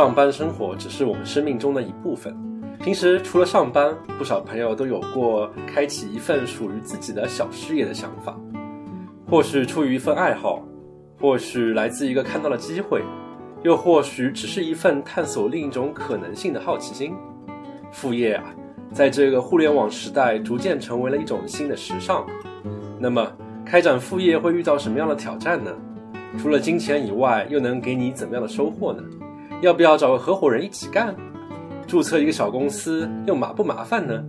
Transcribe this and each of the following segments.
上班生活只是我们生命中的一部分。平时除了上班，不少朋友都有过开启一份属于自己的小事业的想法，或许出于一份爱好，或许来自一个看到了机会，又或许只是一份探索另一种可能性的好奇心。副业啊，在这个互联网时代，逐渐成为了一种新的时尚。那么，开展副业会遇到什么样的挑战呢？除了金钱以外，又能给你怎么样的收获呢？要不要找个合伙人一起干？注册一个小公司又麻不麻烦呢？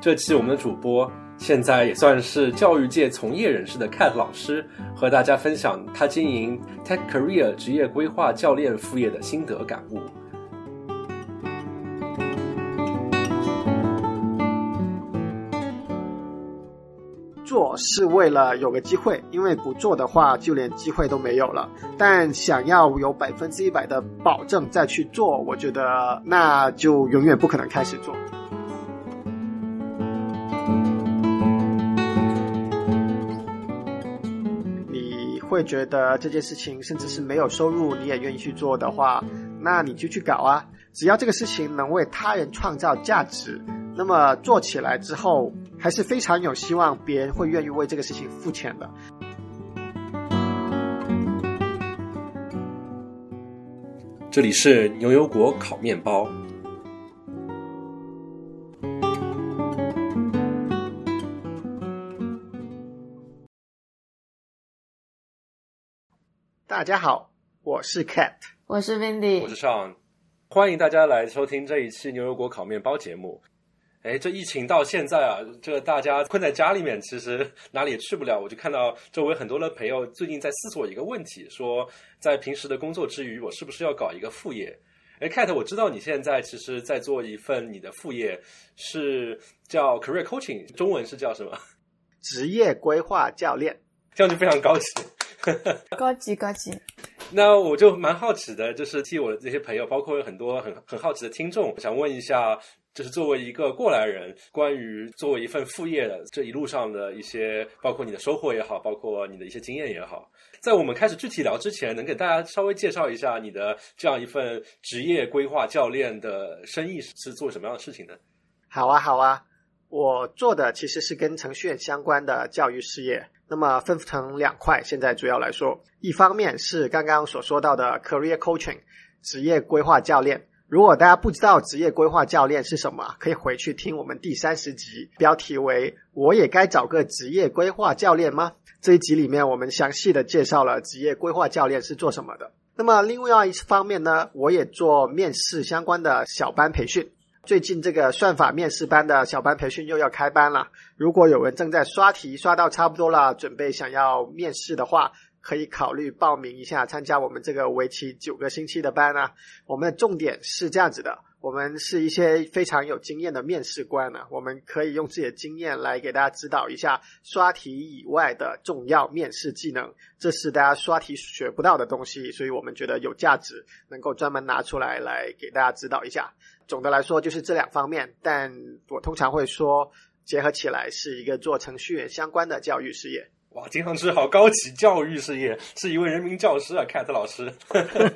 这期我们的主播现在也算是教育界从业人士的 Cat 老师，和大家分享他经营 Tech Career 职业规划教练副业的心得感悟。做是为了有个机会，因为不做的话就连机会都没有了。但想要有百分之一百的保证再去做，我觉得那就永远不可能开始做。你会觉得这件事情甚至是没有收入你也愿意去做的话，那你就去搞啊！只要这个事情能为他人创造价值，那么做起来之后。还是非常有希望，别人会愿意为这个事情付钱的。这里是牛油果烤面包。大家好，我是 Cat，我是 Wendy，我是 Sean，欢迎大家来收听这一期牛油果烤面包节目。哎，这疫情到现在啊，这大家困在家里面，其实哪里也去不了。我就看到周围很多的朋友最近在思索一个问题，说在平时的工作之余，我是不是要搞一个副业？哎，Kate，我知道你现在其实在做一份你的副业，是叫 Career Coaching，中文是叫什么？职业规划教练，这样就非常高级，高级高级。那我就蛮好奇的，就是替我的这些朋友，包括有很多很很好奇的听众，想问一下。就是作为一个过来人，关于作为一份副业的这一路上的一些，包括你的收获也好，包括你的一些经验也好，在我们开始具体聊之前，能给大家稍微介绍一下你的这样一份职业规划教练的生意是做什么样的事情呢？好啊，好啊，我做的其实是跟程序员相关的教育事业，那么分成两块。现在主要来说，一方面是刚刚所说到的 career coaching，职业规划教练。如果大家不知道职业规划教练是什么，可以回去听我们第三十集，标题为“我也该找个职业规划教练吗？”这一集里面，我们详细的介绍了职业规划教练是做什么的。那么另外一方面呢，我也做面试相关的小班培训。最近这个算法面试班的小班培训又要开班了。如果有人正在刷题刷到差不多了，准备想要面试的话，可以考虑报名一下，参加我们这个为期九个星期的班啊。我们的重点是这样子的，我们是一些非常有经验的面试官呢，我们可以用自己的经验来给大家指导一下刷题以外的重要面试技能，这是大家刷题学不到的东西，所以我们觉得有价值，能够专门拿出来来给大家指导一下。总的来说就是这两方面，但我通常会说结合起来是一个做程序员相关的教育事业。哇，金常吃好高级教育事业，是一位人民教师啊凯特老师。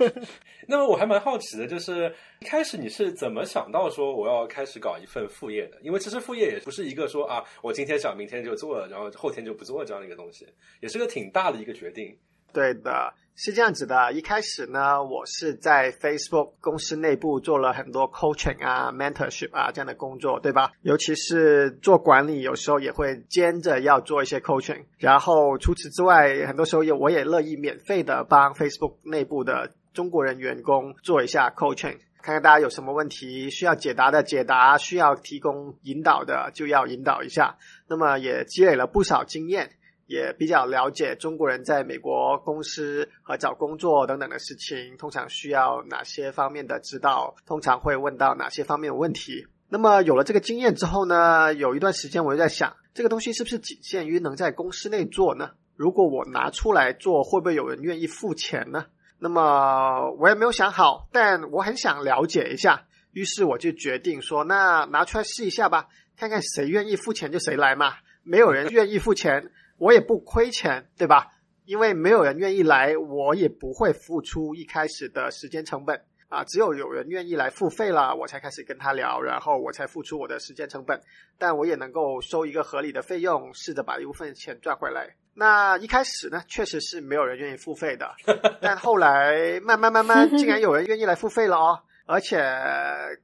那么我还蛮好奇的，就是一开始你是怎么想到说我要开始搞一份副业的？因为其实副业也不是一个说啊，我今天想明天就做了，然后后天就不做这样的一个东西，也是个挺大的一个决定。对的，是这样子的。一开始呢，我是在 Facebook 公司内部做了很多 coaching 啊、mentorship 啊这样的工作，对吧？尤其是做管理，有时候也会兼着要做一些 coaching。然后除此之外，很多时候也我也乐意免费的帮 Facebook 内部的中国人员工做一下 coaching，看看大家有什么问题需要解答的解答，需要提供引导的就要引导一下。那么也积累了不少经验。也比较了解中国人在美国公司和找工作等等的事情，通常需要哪些方面的指导，通常会问到哪些方面的问题。那么有了这个经验之后呢，有一段时间我就在想，这个东西是不是仅限于能在公司内做呢？如果我拿出来做，会不会有人愿意付钱呢？那么我也没有想好，但我很想了解一下，于是我就决定说，那拿出来试一下吧，看看谁愿意付钱就谁来嘛。没有人愿意付钱。我也不亏钱，对吧？因为没有人愿意来，我也不会付出一开始的时间成本。啊，只有有人愿意来付费了，我才开始跟他聊，然后我才付出我的时间成本，但我也能够收一个合理的费用，试着把一部分钱赚回来。那一开始呢，确实是没有人愿意付费的，但后来慢慢慢慢，竟然有人愿意来付费了哦。而且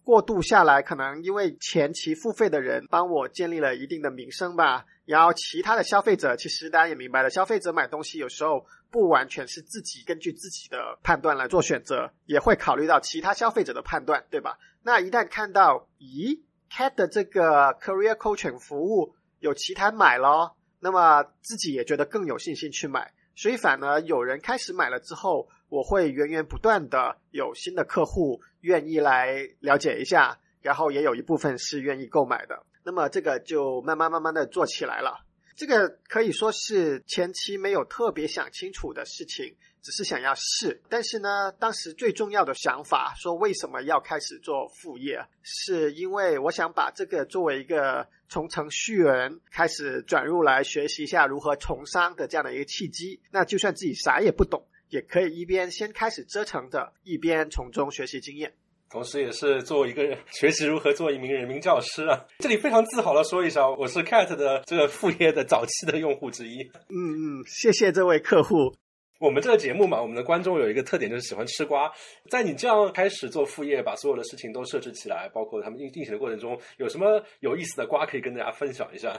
过渡下来，可能因为前期付费的人帮我建立了一定的名声吧。然后其他的消费者，其实大家也明白了，消费者买东西有时候不完全是自己根据自己的判断来做选择，也会考虑到其他消费者的判断，对吧？那一旦看到，咦，Cat 的这个 Career Coaching 服务有其他买了，那么自己也觉得更有信心去买。所以反而有人开始买了之后，我会源源不断的有新的客户愿意来了解一下，然后也有一部分是愿意购买的。那么这个就慢慢慢慢的做起来了。这个可以说是前期没有特别想清楚的事情，只是想要试。但是呢，当时最重要的想法说为什么要开始做副业，是因为我想把这个作为一个从程序员开始转入来学习一下如何从商的这样的一个契机。那就算自己啥也不懂，也可以一边先开始折腾的，一边从中学习经验。同时，也是作为一个学习如何做一名人民教师啊，这里非常自豪的说一声，我是 Cat 的这个副业的早期的用户之一。嗯嗯，谢谢这位客户。我们这个节目嘛，我们的观众有一个特点，就是喜欢吃瓜。在你这样开始做副业，把所有的事情都设置起来，包括他们运进行的过程中，有什么有意思的瓜可以跟大家分享一下？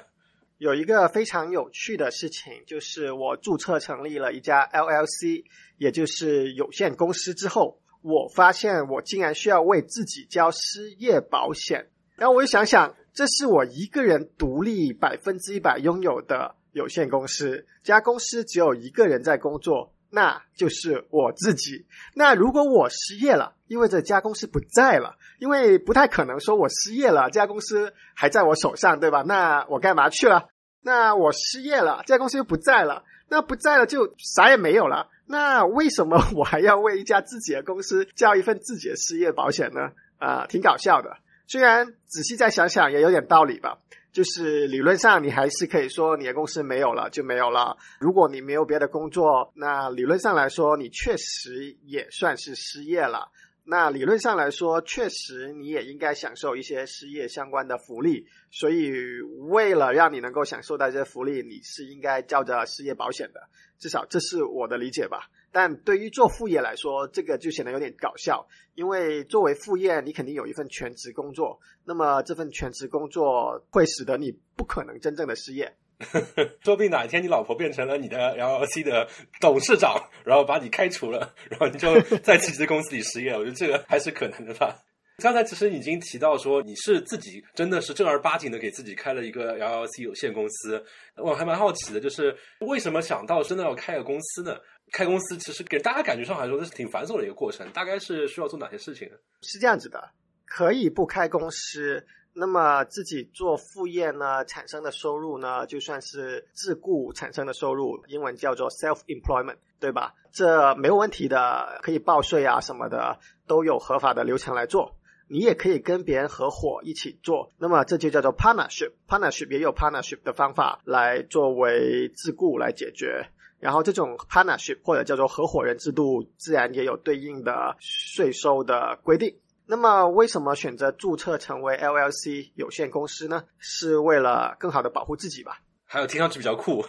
有一个非常有趣的事情，就是我注册成立了一家 LLC，也就是有限公司之后。我发现我竟然需要为自己交失业保险，然后我就想想，这是我一个人独立百分之一百拥有的有限公司，家公司只有一个人在工作，那就是我自己。那如果我失业了，意味着这家公司不在了，因为不太可能说我失业了，这家公司还在我手上，对吧？那我干嘛去了？那我失业了，这家公司又不在了，那不在了就啥也没有了。那为什么我还要为一家自己的公司交一份自己的失业保险呢？啊，挺搞笑的。虽然仔细再想想也有点道理吧。就是理论上你还是可以说你的公司没有了就没有了。如果你没有别的工作，那理论上来说你确实也算是失业了。那理论上来说，确实你也应该享受一些失业相关的福利。所以为了让你能够享受到这些福利，你是应该交着失业保险的。至少这是我的理解吧。但对于做副业来说，这个就显得有点搞笑。因为作为副业，你肯定有一份全职工作，那么这份全职工作会使得你不可能真正的失业。说不定哪一天你老婆变成了你的 LLC 的董事长，然后把你开除了，然后你就在自己的公司里失业。我觉得这个还是可能的吧。刚才其实已经提到说你是自己真的是正儿八经的给自己开了一个 LLC 有限公司。我还蛮好奇的，就是为什么想到真的要开个公司呢？开公司其实给大家感觉上来说，这是挺繁琐的一个过程。大概是需要做哪些事情？是这样子的，可以不开公司。那么自己做副业呢，产生的收入呢，就算是自雇产生的收入，英文叫做 self-employment，对吧？这没有问题的，可以报税啊什么的，都有合法的流程来做。你也可以跟别人合伙一起做，那么这就叫做 partnership，partnership 也有 partnership 的方法来作为自雇来解决。然后这种 partnership 或者叫做合伙人制度，自然也有对应的税收的规定。那么，为什么选择注册成为 LLC 有限公司呢？是为了更好的保护自己吧？还有，听上去比较酷，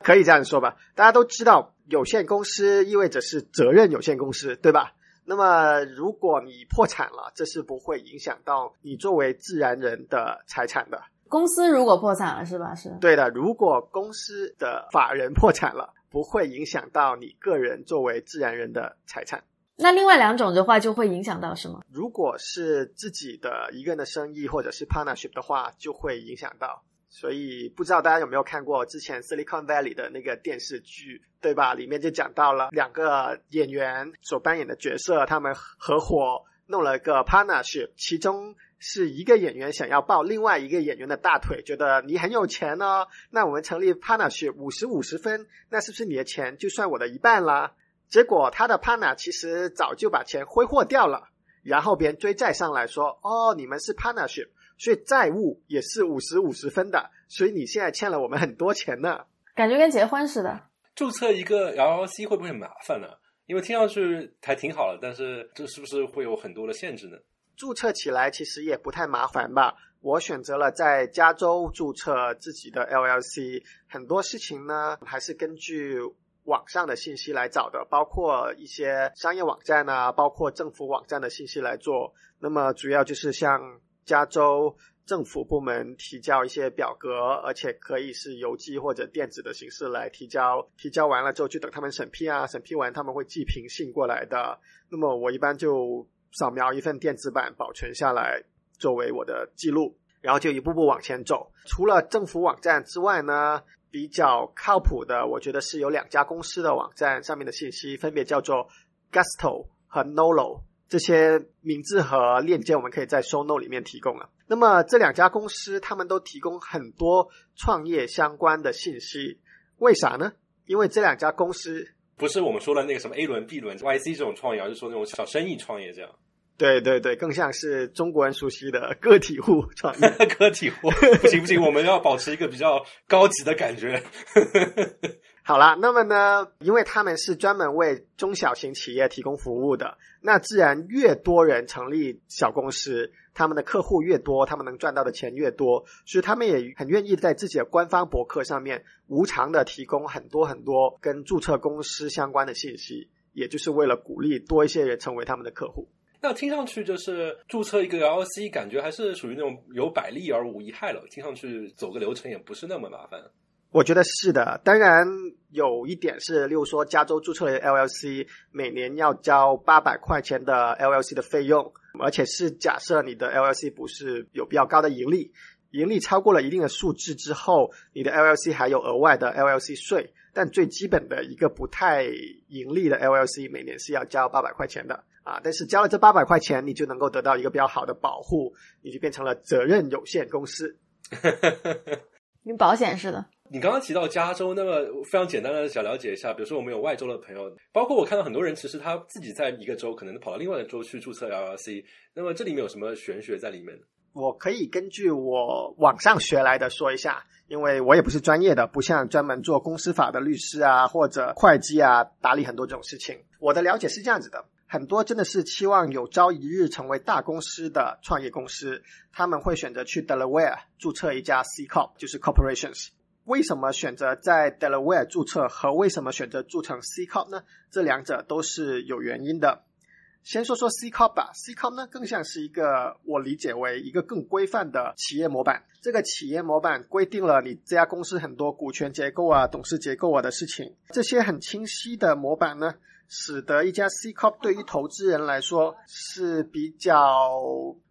可以这样说吧？大家都知道，有限公司意味着是责任有限公司，对吧？那么，如果你破产了，这是不会影响到你作为自然人的财产的。公司如果破产了，是吧？是对的。如果公司的法人破产了，不会影响到你个人作为自然人的财产。那另外两种的话就会影响到是吗？如果是自己的一个人的生意或者是 partnership 的话，就会影响到。所以不知道大家有没有看过之前 Silicon Valley 的那个电视剧，对吧？里面就讲到了两个演员所扮演的角色，他们合伙弄了个 partnership，其中是一个演员想要抱另外一个演员的大腿，觉得你很有钱哦，那我们成立 partnership 五十五十分，那是不是你的钱就算我的一半啦？结果他的 partner 其实早就把钱挥霍掉了，然后别人追债上来说：“哦，你们是 partnership，所以债务也是五十五十分的，所以你现在欠了我们很多钱呢。”感觉跟结婚似的。注册一个 LLC 会不会很麻烦呢？因为听上去还挺好的，但是这是不是会有很多的限制呢？注册起来其实也不太麻烦吧。我选择了在加州注册自己的 LLC，很多事情呢还是根据网上的信息来找的，包括一些商业网站啊，包括政府网站的信息来做。那么主要就是向加州政府部门提交一些表格，而且可以是邮寄或者电子的形式来提交。提交完了之后就等他们审批啊，审批完他们会寄平信过来的。那么我一般就扫描一份电子版保存下来。作为我的记录，然后就一步步往前走。除了政府网站之外呢，比较靠谱的，我觉得是有两家公司的网站上面的信息，分别叫做 Gusto 和 Nolo。这些名字和链接我们可以在 Show Note 里面提供了。那么这两家公司他们都提供很多创业相关的信息，为啥呢？因为这两家公司不是我们说的那个什么 A 轮、B 轮、YC 这种创业，而是说那种小生意创业这样。对对对，更像是中国人熟悉的个体户创业。个体户不行不行，我们要保持一个比较高级的感觉。好啦，那么呢，因为他们是专门为中小型企业提供服务的，那自然越多人成立小公司，他们的客户越多，他们能赚到的钱越多，所以他们也很愿意在自己的官方博客上面无偿的提供很多很多跟注册公司相关的信息，也就是为了鼓励多一些人成为他们的客户。那听上去就是注册一个 LLC，感觉还是属于那种有百利而无一害了。听上去走个流程也不是那么麻烦。我觉得是的，当然有一点是，例如说加州注册的 LLC 每年要交八百块钱的 LLC 的费用，而且是假设你的 LLC 不是有比较高的盈利，盈利超过了一定的数字之后，你的 LLC 还有额外的 LLC 税。但最基本的一个不太盈利的 LLC 每年是要交八百块钱的。啊！但是交了这八百块钱，你就能够得到一个比较好的保护，你就变成了责任有限公司。跟保险似的。你刚刚提到加州，那么非常简单的想了解一下，比如说我们有外州的朋友，包括我看到很多人其实他自己在一个州，可能跑到另外的州去注册 LLC，那么这里面有什么玄学在里面？我可以根据我网上学来的说一下，因为我也不是专业的，不像专门做公司法的律师啊或者会计啊打理很多这种事情。我的了解是这样子的。很多真的是期望有朝一日成为大公司的创业公司，他们会选择去 Delaware 注册一家 C Corp，就是 Corporations。为什么选择在 Delaware 注册和为什么选择注册 C Corp 呢？这两者都是有原因的。先说说 C Corp 吧，C Corp 呢更像是一个我理解为一个更规范的企业模板。这个企业模板规定了你这家公司很多股权结构啊、董事结构啊的事情。这些很清晰的模板呢。使得一家 C Corp 对于投资人来说是比较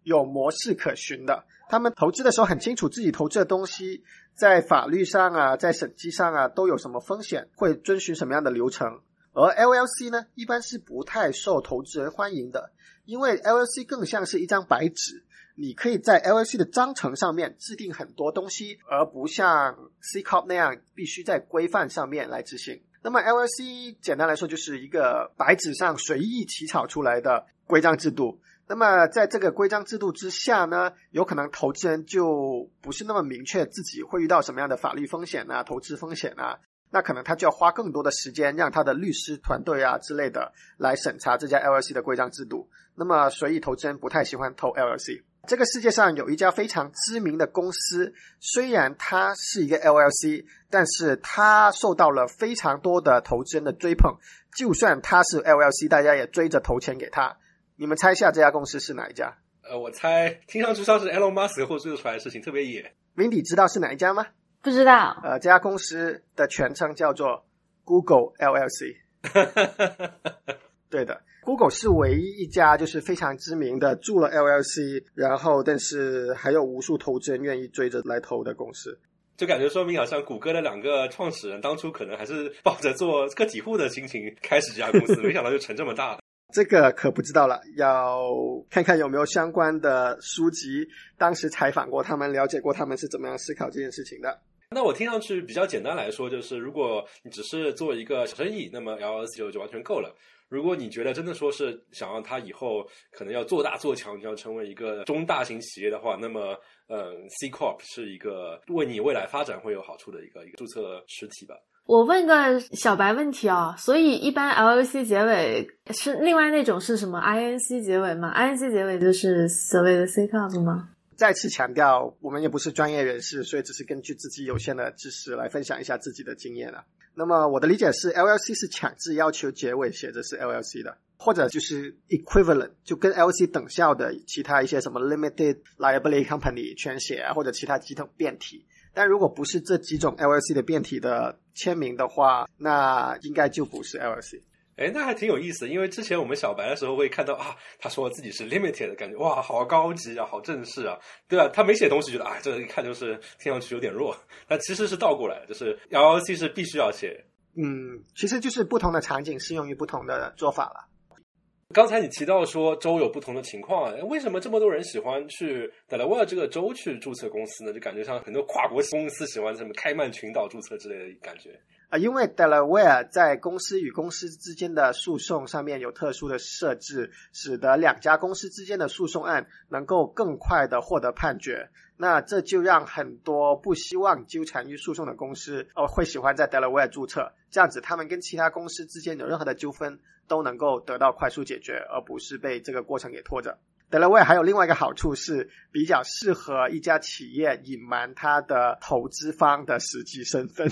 有模式可循的。他们投资的时候很清楚自己投资的东西在法律上啊，在审计上啊都有什么风险，会遵循什么样的流程。而 LLC 呢，一般是不太受投资人欢迎的，因为 LLC 更像是一张白纸，你可以在 LLC 的章程上面制定很多东西，而不像 C Corp 那样必须在规范上面来执行。那么 LLC 简单来说就是一个白纸上随意起草出来的规章制度。那么在这个规章制度之下呢，有可能投资人就不是那么明确自己会遇到什么样的法律风险啊、投资风险啊，那可能他就要花更多的时间让他的律师团队啊之类的来审查这家 LLC 的规章制度。那么所以投资人不太喜欢投 LLC。这个世界上有一家非常知名的公司，虽然它是一个 LLC，但是它受到了非常多的投资人的追捧。就算它是 LLC，大家也追着投钱给它。你们猜一下这家公司是哪一家？呃，我猜听上去像是 Elon Musk 或做出来的事情，特别野。Mindy 知道是哪一家吗？不知道。呃，这家公司的全称叫做 Google LLC。对的。Google 是唯一一家就是非常知名的注了 LLC，然后但是还有无数投资人愿意追着来投的公司，就感觉说明好像谷歌的两个创始人当初可能还是抱着做个体户的心情开始这家公司，没想到就成这么大。这个可不知道了，要看看有没有相关的书籍，当时采访过他们，了解过他们是怎么样思考这件事情的。那我听上去比较简单来说，就是如果你只是做一个小生意，那么 LLC 就就完全够了。如果你觉得真的说是想让它以后可能要做大做强，你要成为一个中大型企业的话，那么，嗯，C Corp 是一个为你未来发展会有好处的一个一个注册实体吧。我问个小白问题啊，所以一般 LLC 结尾是另外那种是什么 INC 结尾吗？INC 结尾就是所谓的 C corp 吗？再次强调，我们也不是专业人士，所以只是根据自己有限的知识来分享一下自己的经验了。那么我的理解是，LLC 是强制要求结尾写着是 LLC 的，或者就是 equivalent，就跟 LLC 等效的其他一些什么 limited liability company 全写啊，或者其他几种变体。但如果不是这几种 LLC 的变体的签名的话，那应该就不是 LLC。哎，那还挺有意思，因为之前我们小白的时候会看到啊，他说自己是 limited 的感觉，哇，好高级啊，好正式啊，对吧？他没写东西，觉得啊，这个一看就是听上去有点弱，但其实是倒过来，就是 LLC 是必须要写。嗯，其实就是不同的场景适用于不同的做法了。刚才你提到说州有不同的情况，为什么这么多人喜欢去 Delaware 这个州去注册公司呢？就感觉像很多跨国公司喜欢什么开曼群岛注册之类的感觉。啊，因为 Delaware 在公司与公司之间的诉讼上面有特殊的设置，使得两家公司之间的诉讼案能够更快的获得判决。那这就让很多不希望纠缠于诉讼的公司，哦，会喜欢在 Delaware 注册，这样子他们跟其他公司之间有任何的纠纷都能够得到快速解决，而不是被这个过程给拖着。Delaware 还有另外一个好处是比较适合一家企业隐瞒它的投资方的实际身份，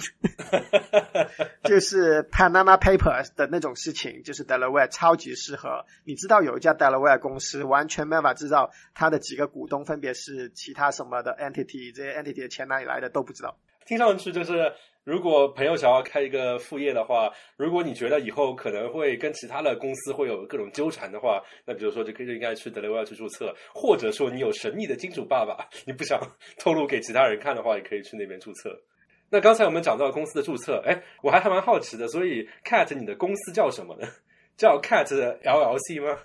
就是 Panama Papers 的那种事情，就是 Delaware 超级适合。你知道有一家 Delaware 公司完全没法知道它的几个股东分别是其他什么的 entity，这些 entity 的钱哪里来的都不知道。听上去就是。如果朋友想要开一个副业的话，如果你觉得以后可能会跟其他的公司会有各种纠缠的话，那比如说就可以应该去德雷威尔去注册，或者说你有神秘的金主爸爸，你不想透露给其他人看的话，也可以去那边注册。那刚才我们讲到公司的注册，哎，我还还蛮好奇的，所以 Cat 你的公司叫什么呢？叫 Cat LLC 吗？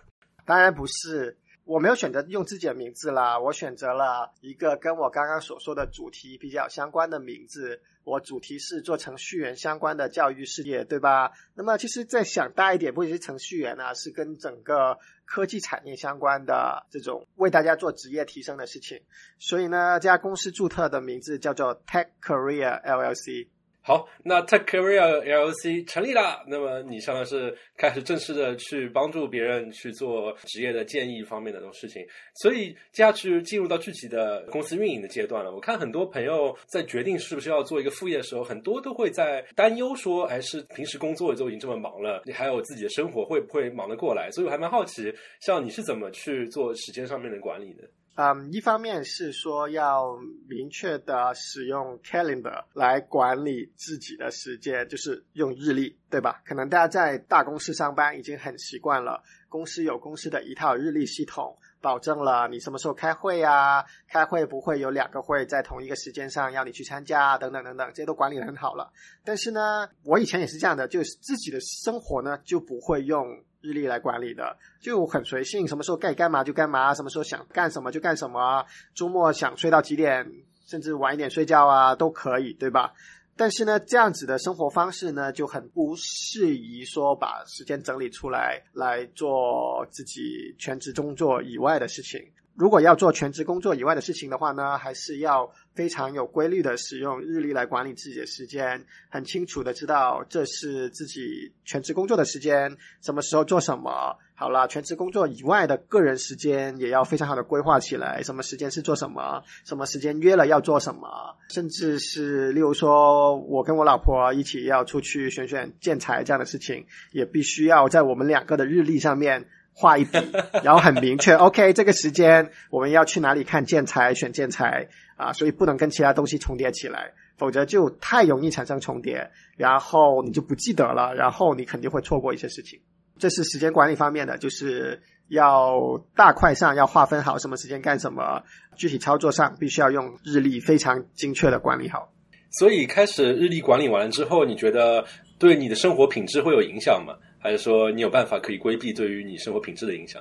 当然不是。我没有选择用自己的名字啦，我选择了一个跟我刚刚所说的主题比较相关的名字。我主题是做程序员相关的教育事业，对吧？那么其实再想大一点，不仅是程序员啊，是跟整个科技产业相关的这种为大家做职业提升的事情。所以呢，这家公司注册的名字叫做 Tech Career LLC。好，那 Tech Career LLC 成立了，那么你相当是开始正式的去帮助别人去做职业的建议方面的这种事情，所以接下去进入到具体的公司运营的阶段了。我看很多朋友在决定是不是要做一个副业的时候，很多都会在担忧说，哎，是平时工作都已经这么忙了，你还有自己的生活，会不会忙得过来？所以我还蛮好奇，像你是怎么去做时间上面的管理的？嗯，一方面是说要明确的使用 calendar 来管理自己的时间，就是用日历，对吧？可能大家在大公司上班已经很习惯了，公司有公司的一套日历系统，保证了你什么时候开会啊，开会不会有两个会在同一个时间上要你去参加，等等等等，这些都管理的很好了。但是呢，我以前也是这样的，就是自己的生活呢就不会用。日历来管理的就很随性，什么时候该干嘛就干嘛，什么时候想干什么就干什么，周末想睡到几点，甚至晚一点睡觉啊都可以，对吧？但是呢，这样子的生活方式呢，就很不适宜说把时间整理出来来做自己全职工作以外的事情。如果要做全职工作以外的事情的话呢，还是要非常有规律的使用日历来管理自己的时间，很清楚的知道这是自己全职工作的时间，什么时候做什么。好了，全职工作以外的个人时间也要非常好的规划起来，什么时间是做什么，什么时间约了要做什么，甚至是例如说我跟我老婆一起要出去选选建材这样的事情，也必须要在我们两个的日历上面。画一笔，然后很明确。OK，这个时间我们要去哪里看建材、选建材啊？所以不能跟其他东西重叠起来，否则就太容易产生重叠，然后你就不记得了，然后你肯定会错过一些事情。这是时间管理方面的，就是要大块上要划分好什么时间干什么，具体操作上必须要用日历非常精确的管理好。所以开始日历管理完了之后，你觉得对你的生活品质会有影响吗？还是说你有办法可以规避对于你生活品质的影响？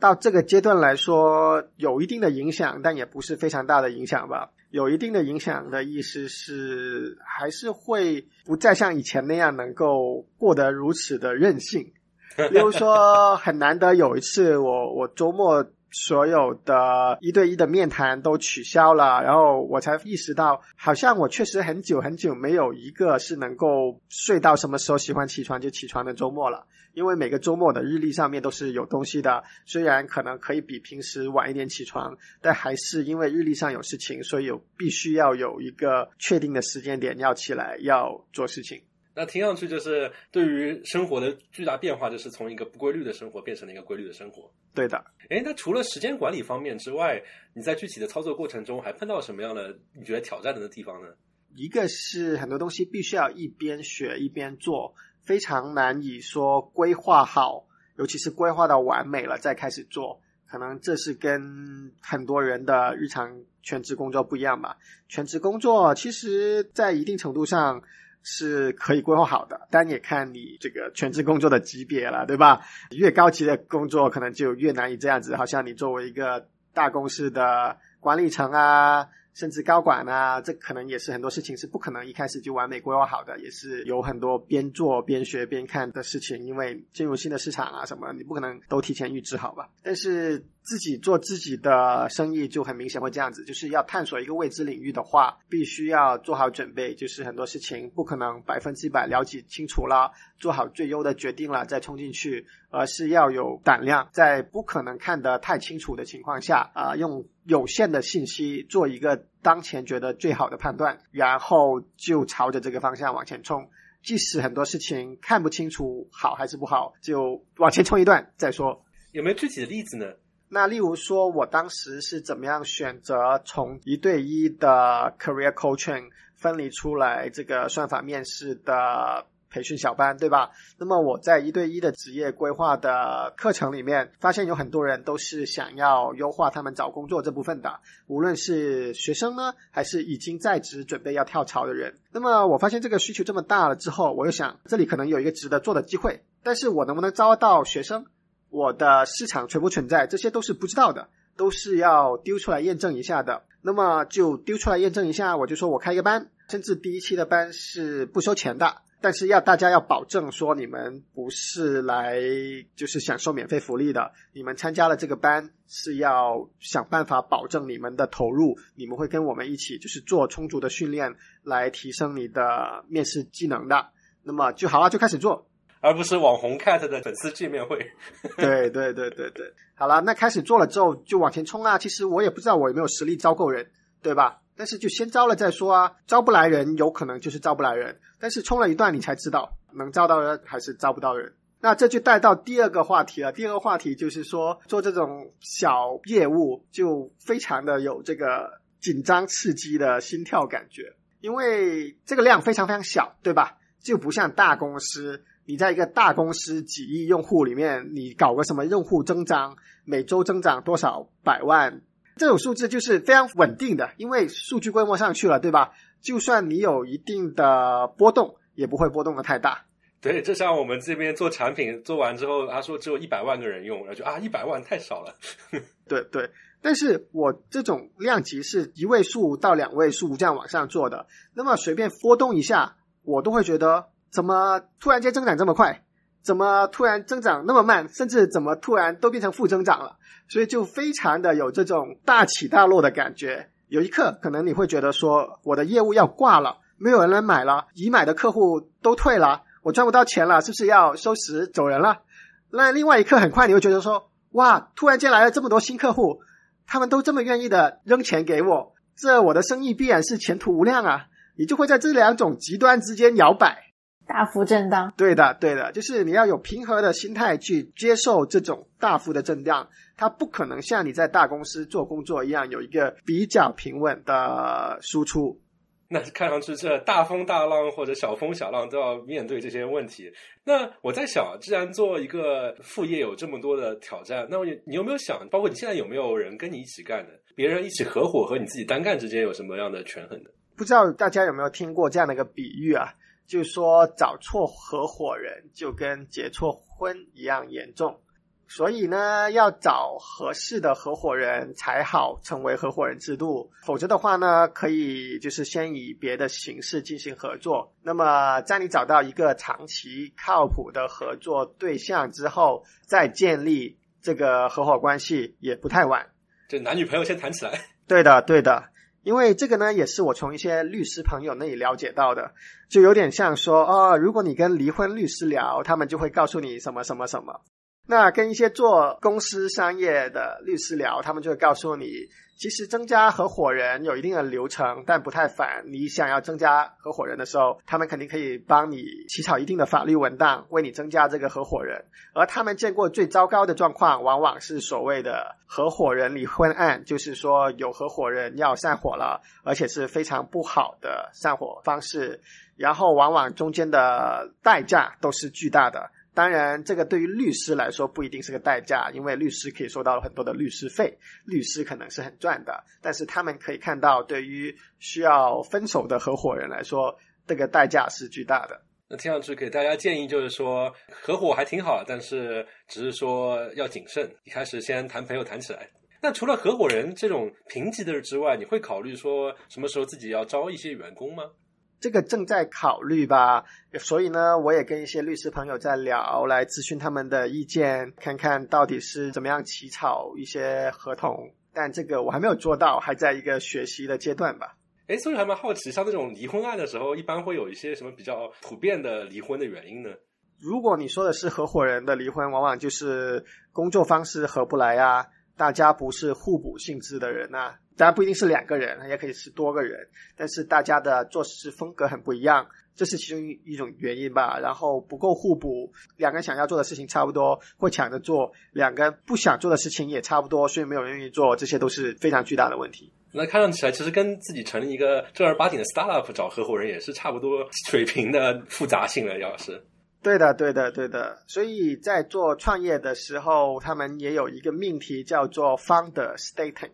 到这个阶段来说，有一定的影响，但也不是非常大的影响吧。有一定的影响的意思是，还是会不再像以前那样能够过得如此的任性。比如说，很难得有一次，我我周末所有的一对一的面谈都取消了，然后我才意识到，好像我确实很久很久没有一个是能够睡到什么时候喜欢起床就起床的周末了。因为每个周末的日历上面都是有东西的，虽然可能可以比平时晚一点起床，但还是因为日历上有事情，所以有必须要有一个确定的时间点要起来要做事情。那听上去就是对于生活的巨大变化，就是从一个不规律的生活变成了一个规律的生活。对的。哎，那除了时间管理方面之外，你在具体的操作过程中还碰到什么样的你觉得挑战的地方呢？一个是很多东西必须要一边学一边做。非常难以说规划好，尤其是规划到完美了再开始做，可能这是跟很多人的日常全职工作不一样吧。全职工作其实在一定程度上是可以规划好的，但也看你这个全职工作的级别了，对吧？越高级的工作可能就越难以这样子。好像你作为一个大公司的管理层啊。甚至高管啊，这可能也是很多事情是不可能一开始就完美规划好的，也是有很多边做边学边看的事情。因为进入新的市场啊什么，你不可能都提前预知好吧？但是自己做自己的生意就很明显会这样子，就是要探索一个未知领域的话，必须要做好准备，就是很多事情不可能百分之百了解清楚了，做好最优的决定了再冲进去，而是要有胆量，在不可能看得太清楚的情况下啊用。有限的信息做一个当前觉得最好的判断，然后就朝着这个方向往前冲。即使很多事情看不清楚好还是不好，就往前冲一段再说。有没有具体的例子呢？那例如说，我当时是怎么样选择从一对一的 career coaching 分离出来这个算法面试的？培训小班，对吧？那么我在一对一的职业规划的课程里面，发现有很多人都是想要优化他们找工作这部分的，无论是学生呢，还是已经在职准备要跳槽的人。那么我发现这个需求这么大了之后，我又想这里可能有一个值得做的机会，但是我能不能招到学生？我的市场存不存在？这些都是不知道的，都是要丢出来验证一下的。那么就丢出来验证一下，我就说我开一个班，甚至第一期的班是不收钱的。但是要大家要保证说你们不是来就是享受免费福利的，你们参加了这个班是要想办法保证你们的投入，你们会跟我们一起就是做充足的训练来提升你的面试技能的。那么就好了，就开始做，而不是网红 cat 的粉丝见面会。对对对对对，好了，那开始做了之后就往前冲啊！其实我也不知道我有没有实力招够人，对吧？但是就先招了再说啊，招不来人有可能就是招不来人，但是冲了一段你才知道能招到人还是招不到人。那这就带到第二个话题了。第二个话题就是说做这种小业务就非常的有这个紧张刺激的心跳感觉，因为这个量非常非常小，对吧？就不像大公司，你在一个大公司几亿用户里面，你搞个什么用户增长，每周增长多少百万。这种数字就是非常稳定的，因为数据规模上去了，对吧？就算你有一定的波动，也不会波动的太大。对，就像我们这边做产品做完之后，他说只有一百万个人用，然后就啊，一百万太少了。对对，但是我这种量级是一位数到两位数这样往上做的，那么随便波动一下，我都会觉得怎么突然间增长这么快？怎么突然增长那么慢？甚至怎么突然都变成负增长了？所以就非常的有这种大起大落的感觉。有一刻可能你会觉得说，我的业务要挂了，没有人来买了，已买的客户都退了，我赚不到钱了，是不是要收拾走人了？那另外一刻很快你会觉得说，哇，突然间来了这么多新客户，他们都这么愿意的扔钱给我，这我的生意必然是前途无量啊！你就会在这两种极端之间摇摆。大幅震荡，对的，对的，就是你要有平和的心态去接受这种大幅的震荡，它不可能像你在大公司做工作一样有一个比较平稳的输出。那看上去这大风大浪或者小风小浪都要面对这些问题。那我在想，既然做一个副业有这么多的挑战，那你你有没有想，包括你现在有没有人跟你一起干的？别人一起合伙和你自己单干之间有什么样的权衡呢？不知道大家有没有听过这样的一个比喻啊？就说找错合伙人就跟结错婚一样严重，所以呢，要找合适的合伙人才好成为合伙人制度，否则的话呢，可以就是先以别的形式进行合作。那么在你找到一个长期靠谱的合作对象之后，再建立。这个合伙关系也不太晚。这男女朋友先谈起来。对的，对的。因为这个呢，也是我从一些律师朋友那里了解到的，就有点像说，哦，如果你跟离婚律师聊，他们就会告诉你什么什么什么。那跟一些做公司商业的律师聊，他们就会告诉你，其实增加合伙人有一定的流程，但不太烦。你想要增加合伙人的时候，他们肯定可以帮你起草一定的法律文档，为你增加这个合伙人。而他们见过最糟糕的状况，往往是所谓的合伙人离婚案，就是说有合伙人要散伙了，而且是非常不好的散伙方式，然后往往中间的代价都是巨大的。当然，这个对于律师来说不一定是个代价，因为律师可以收到很多的律师费，律师可能是很赚的。但是他们可以看到，对于需要分手的合伙人来说，这个代价是巨大的。那听上去给大家建议就是说，合伙还挺好，但是只是说要谨慎，一开始先谈朋友谈起来。那除了合伙人这种评级的之外，你会考虑说什么时候自己要招一些员工吗？这个正在考虑吧，所以呢，我也跟一些律师朋友在聊，来咨询他们的意见，看看到底是怎么样起草一些合同。但这个我还没有做到，还在一个学习的阶段吧。哎，所以还蛮好奇，像这种离婚案的时候，一般会有一些什么比较普遍的离婚的原因呢？如果你说的是合伙人的离婚，往往就是工作方式合不来啊，大家不是互补性质的人啊。当然不一定是两个人，也可以是多个人，但是大家的做事风格很不一样，这是其中一种原因吧。然后不够互补，两个人想要做的事情差不多，会抢着做；两个人不想做的事情也差不多，所以没有人愿意做，这些都是非常巨大的问题。那看上起来，其实跟自己成立一个正儿八经的 startup 找合伙人也是差不多水平的复杂性了，要是。对的，对的，对的。所以在做创业的时候，他们也有一个命题叫做 founder stating。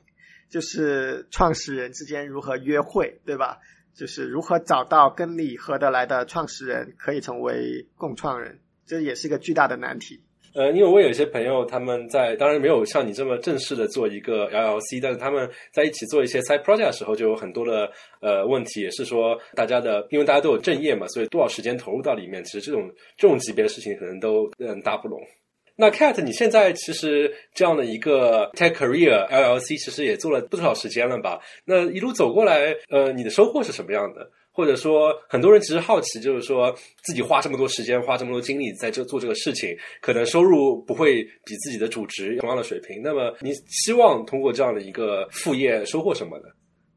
就是创始人之间如何约会，对吧？就是如何找到跟你合得来的创始人，可以成为共创人，这也是一个巨大的难题。呃，因为我有一些朋友，他们在当然没有像你这么正式的做一个 LLC，但是他们在一起做一些 side project 的时候，就有很多的呃问题，也是说大家的，因为大家都有正业嘛，所以多少时间投入到里面，其实这种这种级别的事情可能都嗯搭不拢。那 Cat，你现在其实这样的一个 Tech Career LLC，其实也做了不少时间了吧？那一路走过来，呃，你的收获是什么样的？或者说，很多人其实好奇，就是说自己花这么多时间、花这么多精力在这做这个事情，可能收入不会比自己的主职同样的水平。那么，你希望通过这样的一个副业收获什么呢？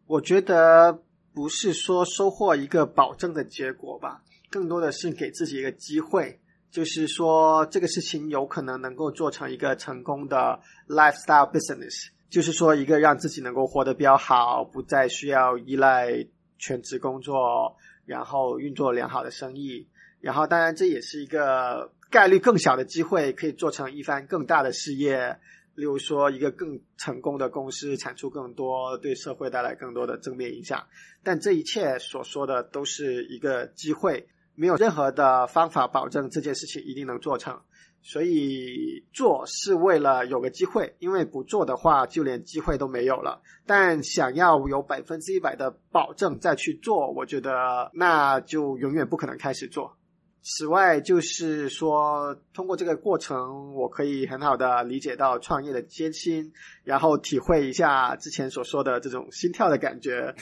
我觉得不是说收获一个保证的结果吧，更多的是给自己一个机会。就是说，这个事情有可能能够做成一个成功的 lifestyle business，就是说，一个让自己能够活得比较好，不再需要依赖全职工作，然后运作良好的生意。然后，当然这也是一个概率更小的机会，可以做成一番更大的事业，例如说一个更成功的公司，产出更多，对社会带来更多的正面影响。但这一切所说的都是一个机会。没有任何的方法保证这件事情一定能做成，所以做是为了有个机会，因为不做的话就连机会都没有了。但想要有百分之一百的保证再去做，我觉得那就永远不可能开始做。此外，就是说，通过这个过程，我可以很好的理解到创业的艰辛，然后体会一下之前所说的这种心跳的感觉。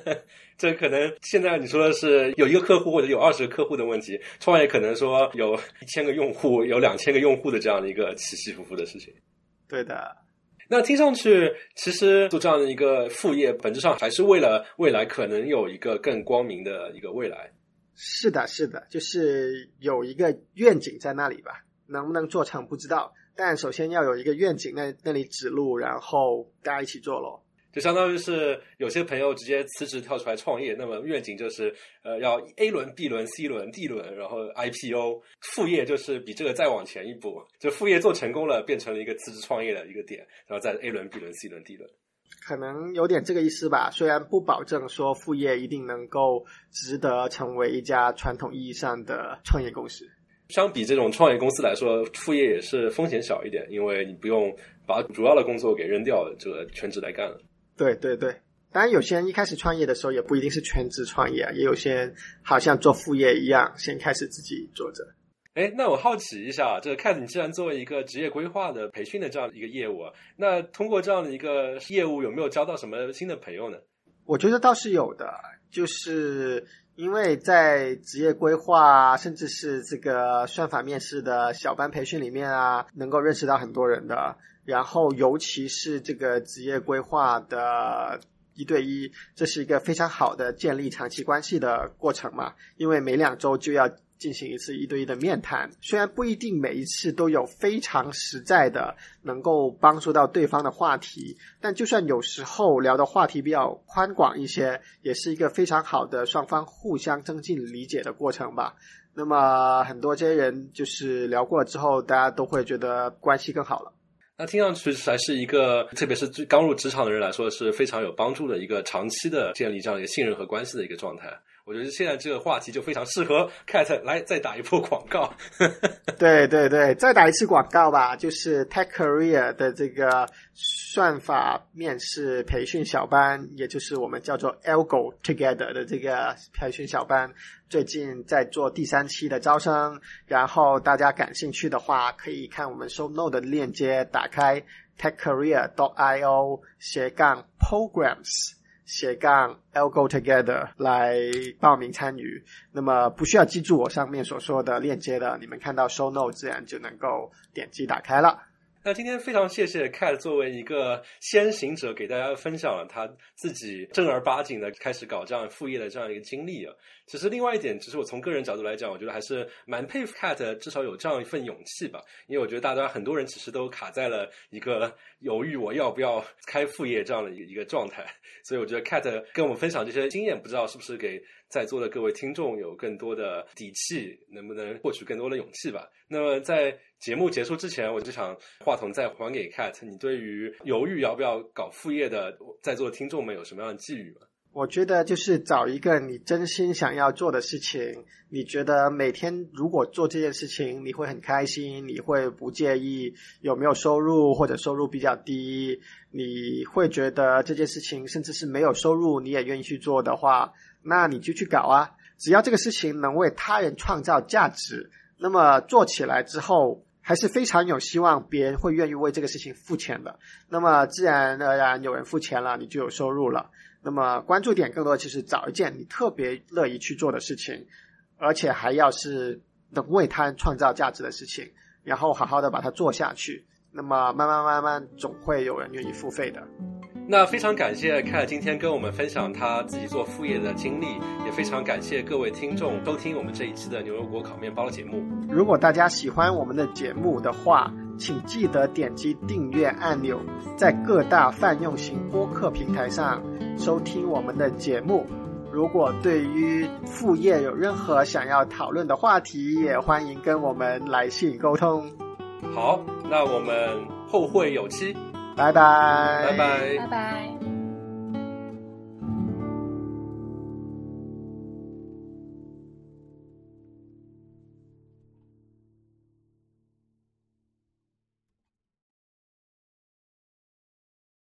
这可能现在你说的是有一个客户或者有二十个客户的问题，创业可能说有一千个用户、有两千个用户的这样的一个起起伏伏的事情。对的。那听上去，其实做这样的一个副业，本质上还是为了未来可能有一个更光明的一个未来。是的，是的，就是有一个愿景在那里吧，能不能做成不知道，但首先要有一个愿景，那那里指路，然后大家一起做咯。就相当于是有些朋友直接辞职跳出来创业，那么愿景就是呃要 A 轮、B 轮、C 轮、D 轮，然后 IPO。副业就是比这个再往前一步，就副业做成功了，变成了一个辞职创业的一个点，然后在 A 轮、B 轮、C 轮、D 轮。可能有点这个意思吧，虽然不保证说副业一定能够值得成为一家传统意义上的创业公司。相比这种创业公司来说，副业也是风险小一点，因为你不用把主要的工作给扔掉，这个全职来干了。对对对，当然有些人一开始创业的时候也不一定是全职创业啊，也有些人好像做副业一样，先开始自己做着。哎，那我好奇一下，这个 Cat，你既然作为一个职业规划的培训的这样一个业务，那通过这样的一个业务，有没有交到什么新的朋友呢？我觉得倒是有的，就是因为在职业规划，甚至是这个算法面试的小班培训里面啊，能够认识到很多人的。然后，尤其是这个职业规划的一对一，这是一个非常好的建立长期关系的过程嘛，因为每两周就要。进行一次一对一的面谈，虽然不一定每一次都有非常实在的能够帮助到对方的话题，但就算有时候聊的话题比较宽广一些，也是一个非常好的双方互相增进理解的过程吧。那么很多这些人就是聊过之后，大家都会觉得关系更好了。那听上去还是一个，特别是刚入职场的人来说是非常有帮助的一个长期的建立这样一个信任和关系的一个状态。我觉得现在这个话题就非常适合 Cat 来再打一波广告。对对对，再打一次广告吧，就是 Tech Career 的这个算法面试培训小班，也就是我们叫做 Algo Together 的这个培训小班，最近在做第三期的招生。然后大家感兴趣的话，可以看我们 Show Note 的链接，打开 TechCareer.io 斜杠 Programs。斜杠 L go together 来报名参与，那么不需要记住我上面所说的链接的，你们看到 “show no” 自然就能够点击打开了。那今天非常谢谢 Cat 作为一个先行者，给大家分享了他自己正儿八经的开始搞这样副业的这样一个经历啊。其实另外一点，其实我从个人角度来讲，我觉得还是蛮佩服 Cat，至少有这样一份勇气吧。因为我觉得大家很多人其实都卡在了一个犹豫我要不要开副业这样的一个一个状态。所以我觉得 Cat 跟我们分享这些经验，不知道是不是给在座的各位听众有更多的底气，能不能获取更多的勇气吧？那么在节目结束之前，我就想话筒再还给 Cat。你对于犹豫要不要搞副业的在座的听众们有什么样的寄语吗？我觉得就是找一个你真心想要做的事情，你觉得每天如果做这件事情你会很开心，你会不介意有没有收入或者收入比较低，你会觉得这件事情甚至是没有收入你也愿意去做的话，那你就去搞啊！只要这个事情能为他人创造价值，那么做起来之后。还是非常有希望，别人会愿意为这个事情付钱的。那么自然而然有人付钱了，你就有收入了。那么关注点更多就是找一件你特别乐意去做的事情，而且还要是能为他人创造价值的事情，然后好好的把它做下去。那么慢慢慢慢，总会有人愿意付费的。那非常感谢 Cat 今天跟我们分享他自己做副业的经历，也非常感谢各位听众收听我们这一期的牛油果烤面包的节目。如果大家喜欢我们的节目的话，请记得点击订阅按钮，在各大泛用型播客平台上收听我们的节目。如果对于副业有任何想要讨论的话题，也欢迎跟我们来信沟通。好，那我们后会有期。拜拜，拜拜，拜拜。